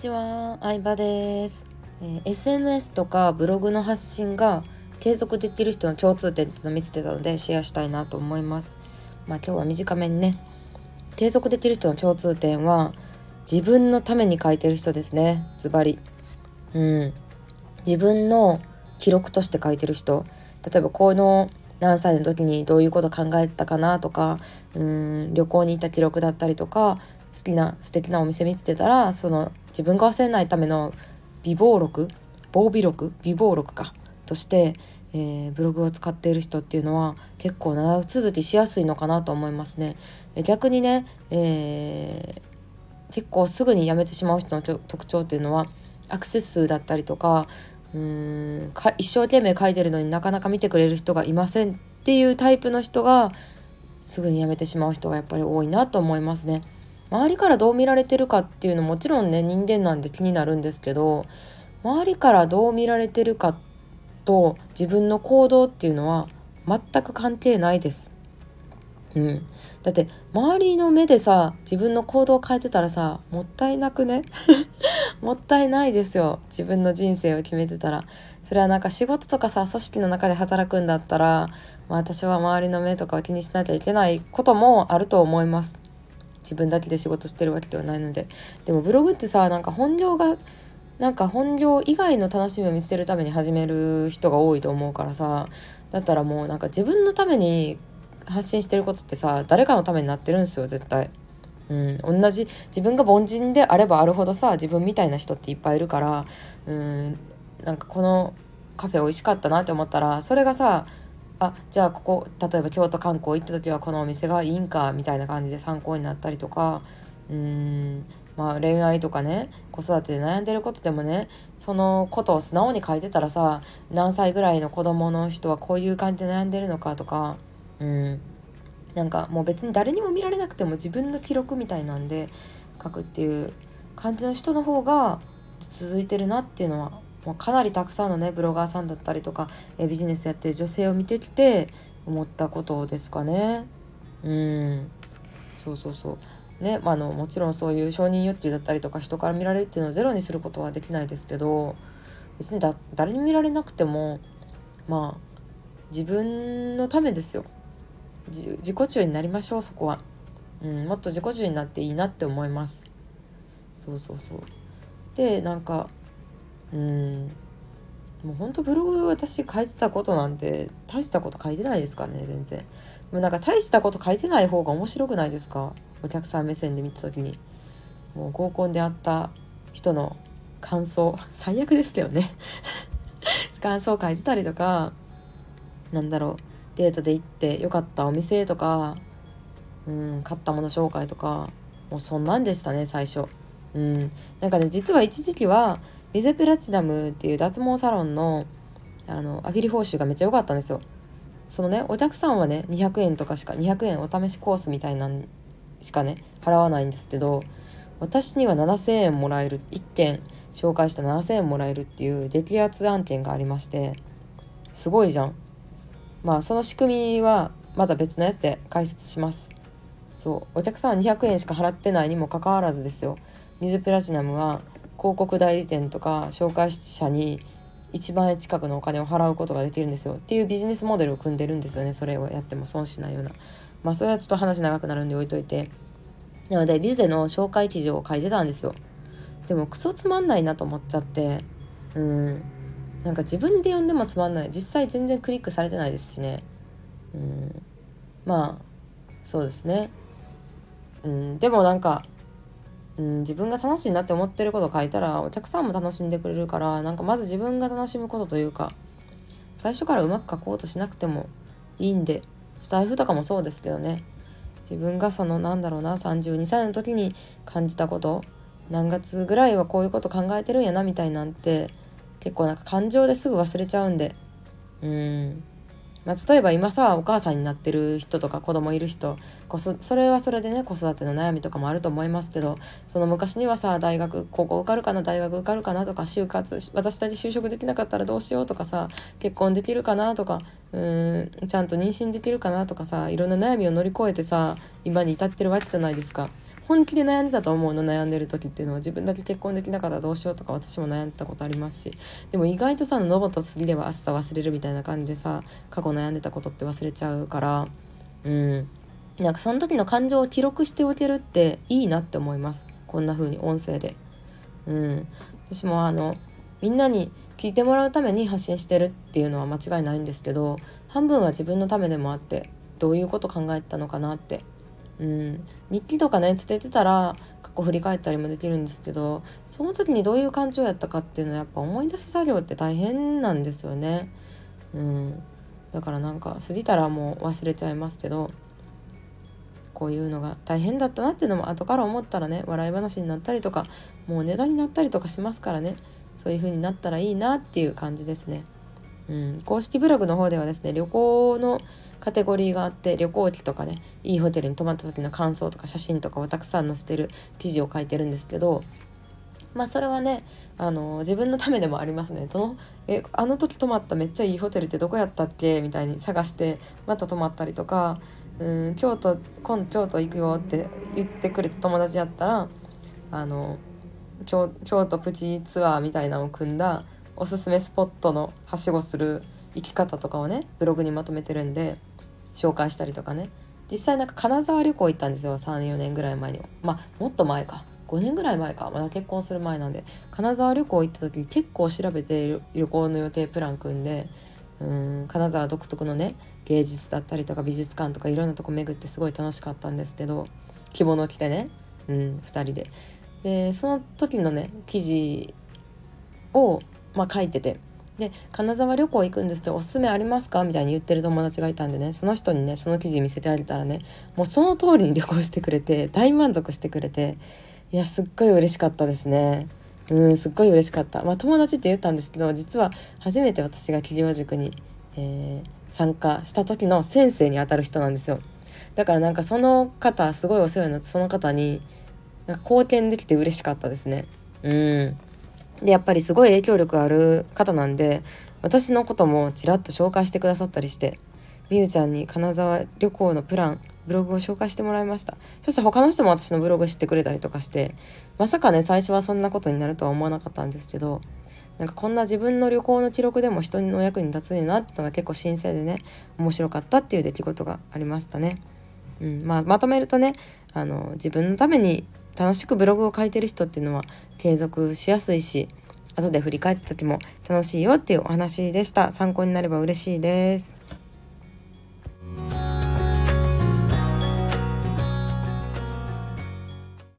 ちは、相葉です、えー、SNS とかブログの発信が継続できる人の共通点っていうのを見つけたのでシェアしたいなと思います。まあ今日は短めにね、継続できる人の共通点は自分のために書いてる人ですね。ズバリ。うん。自分の記録として書いてる人。例えばこの何歳の時にどういうこと考えたかなとかうん旅行に行った記録だったりとか好きな素敵なお店見つけたらその自分が忘れないための美貌録防備録美貌録かとして、えー、ブログを使っている人っていうのは結構長続きしやすいのかなと思いますね。逆にね、えー、結構すぐに辞めてしまう人の特徴っていうのはアクセス数だったりとかうーんか一生懸命書いてるのになかなか見てくれる人がいませんっていうタイプの人がすぐに辞めてしまう人がやっぱり多いなと思いますね。周りからどう見られてるかっていうのもちろんね人間なんで気になるんですけど周りからどう見られてるかと自分の行動っていうのは全く関係ないです。うん、だって周りの目でさ自分の行動を変えてたらさもったいなくね？もったいないですよ。自分の人生を決めてたら。それはなんか仕事とかさ組織の中で働くんだったら、まあ、私は周りの目とかを気にしなきゃいけないこともあると思います。自分だけで仕事してるわけではないので。でもブログってさなんか本業がなんか本業以外の楽しみを見つけるために始める人が多いと思うからさ。だったらもうなんか自分のために発信してることってさ誰かのためになってるんですよ絶対。うん、同じ自分が凡人であればあるほどさ自分みたいな人っていっぱいいるからうん。なんかこのカフェ美味しかったなって思ったらそれがさあじゃあここ例えば京都観光行った時はこのお店がいいんかみたいな感じで参考になったりとか。うーん。まあ恋愛とかね子育てで悩んでることでもねそのことを素直に書いてたらさ何歳ぐらいの子供の人はこういう感じで悩んでるのかとか。うん。なんかもう別に誰にも見られなくても自分の記録みたいなんで書くっていう感じの人の方が続いてるなっていうのはもうかなりたくさんのねブロガーさんだったりとか、えビジネスやってる女性を見てきて思ったことですかね。うん。そうそうそう。ね、まあ、のもちろんそういう承認欲求だったりとか人から見られるっていうのをゼロにすることはできないですけど別にだ誰に見られなくてもまあ自分のためですよ。自己中になりましょうそこは、うん、もっと自己中になっていいなって思います。そうそうそう。でなんかうん。もうほんとブログ私書いてたことなんて大したこと書いてないですからね全然。もうなんか大したこと書いてない方が面白くないですか？お客さん目線で見た時に。もう合コンで会った人の感想。最悪ですよね。感想書いてたりとかなんだろう。デートで行ってよかったお店とかうん買ったもの紹介とか。もうそんなんでしたね最初。うん。なんかね実は一時期はビゼプラチナムっていう脱毛サロンのあのアフィリ報酬がめっちゃ良かったんですよ。そのねお客さんはね200円とかしか200円お試しコースみたいなんしかね払わないんですけど私には7,000円もらえる1件紹介した7,000円もらえるっていう激アツ案件がありましてすごいじゃん。まあその仕組みはまた別のやつで解説します。そうお客さんは200円しか払ってないにもかかわらずですよ水プラチナムは広告代理店とか紹介者に1万円近くのお金を払うことができるんですよっていうビジネスモデルを組んでるんですよね。それをやっても損しないような。まあそれはちょっと話長くなるんで置いといて。なのでビゼの紹介記事を書いてたんですよ。でもクソつまんないなと思っちゃって。うん。なんか自分で読んでもつまんない。実際全然クリックされてないですしね。うん。まあそうですね。うん。でもなんかうん、自分が楽しいなって思ってることを書いたらお客さんも楽しんでくれるからなんかまず自分が楽しむことというか最初からうまく書こうとしなくてもいいんでスタイフとかもそうですけどね。自分がそのなんだろうな32歳の時に感じたこと何月ぐらいはこういうこと考えてるんやなみたいなんて結構なんか感情ですぐ忘れちゃうんで。うん。まあ、例えば今さお母さんになってる人とか子供いる人それはそれでね子育ての悩みとかもあると思いますけどその昔にはさ大学高校受かるかな大学受かるかなとか就活私たち就職できなかったらどうしようとかさ結婚できるかなとかうんちゃんと妊娠できるかなとかさいろんな悩みを乗り越えてさ今に至ってるわけじゃないですか。本気で悩んでたと思うの。悩んでる時っていうのは自分だけ結婚できなかったらどうしようとか私も悩んでたことありますし。でも意外とさ「ノボと過ぎれば暑さ忘れる」みたいな感じでさ過去悩んでたことって忘れちゃうから。うん。なんかその時の感情を記録しておけるっていいなって思います。こんな風に音声で。うん、私もあのみんなに聞いてもらうために発信してるっていうのは間違いないんですけど半分は自分のためでもあってどういうこと考えたのかなって、うん、日記とかね伝えてたら過去振り返ったりもできるんですけどその時にどういう感情やったかっていうのはやっぱ思い出す作業って大変なんですよね。うん、だからなんか過ぎたらもう忘れちゃいますけどこういうのが大変だったなっていうのも後から思ったらね笑い話になったりとかもう値段になったりとかしますからねそういう風になったらいいなっていう感じですね。うん、公式ブログの方ではですね旅行のカテゴリーがあって旅行記とかねいいホテルに泊まった時の感想とか写真とかをたくさん載せてる記事を書いてるんですけどまあそれはねあの自分のためでもありますね。そのえあの時泊まっためっちゃいいホテルってどこやったっけ？みたいに探してまた泊まったりとかうん京都今京都行くよって言ってくれた友達やったらあの京京都プチツアーみたいなのを組んだおすすめスポットのはしごする生き方とかをねブログにまとめてるんで紹介したりとかね。実際なんか金沢旅行行ったんですよ。34年ぐらい前に。まあもっと前か。5年ぐらい前か。まだ結婚する前なんで。金沢旅行行った時に結構調べて旅行の予定プラン組んでうん金沢独特のね芸術だったりとか美術館とかいろんなとこ巡ってすごい楽しかったんですけど着物着てね、うん、2人で。でその時のね記事を、まあ、書いてて。で金沢旅行行くんですっておすすめありますか？みたいに言ってる友達がいたんでねその人にねその記事見せてあげたらねもうその通りに旅行してくれて大満足してくれていやすっごい嬉しかったですね。うんすっごい嬉しかった。まあ友達って言ったんですけど実は初めて私が企業塾に、えー、参加した時の先生にあたる人なんですよ。だからなんかその方すごいお世話になってその方になんか貢献できて嬉しかったですね。うん。でやっぱりすごい影響力ある方なんで私のこともちらっと紹介してくださったりしてみゆちゃんに金沢旅行のプランブログを紹介してもらいましたそして他の人も私のブログ知ってくれたりとかしてまさかね最初はそんなことになるとは思わなかったんですけどなんかこんな自分の旅行の記録でも人の役に立つんやなってのが結構新鮮でね面白かったっていう出来事がありましたね。うんまあ、まとめるとねあの自分のために楽しくブログを書いてる人っていうのは継続しやすいし後で振り返った時も楽しいよっていうお話でした。参考になれば嬉しいです。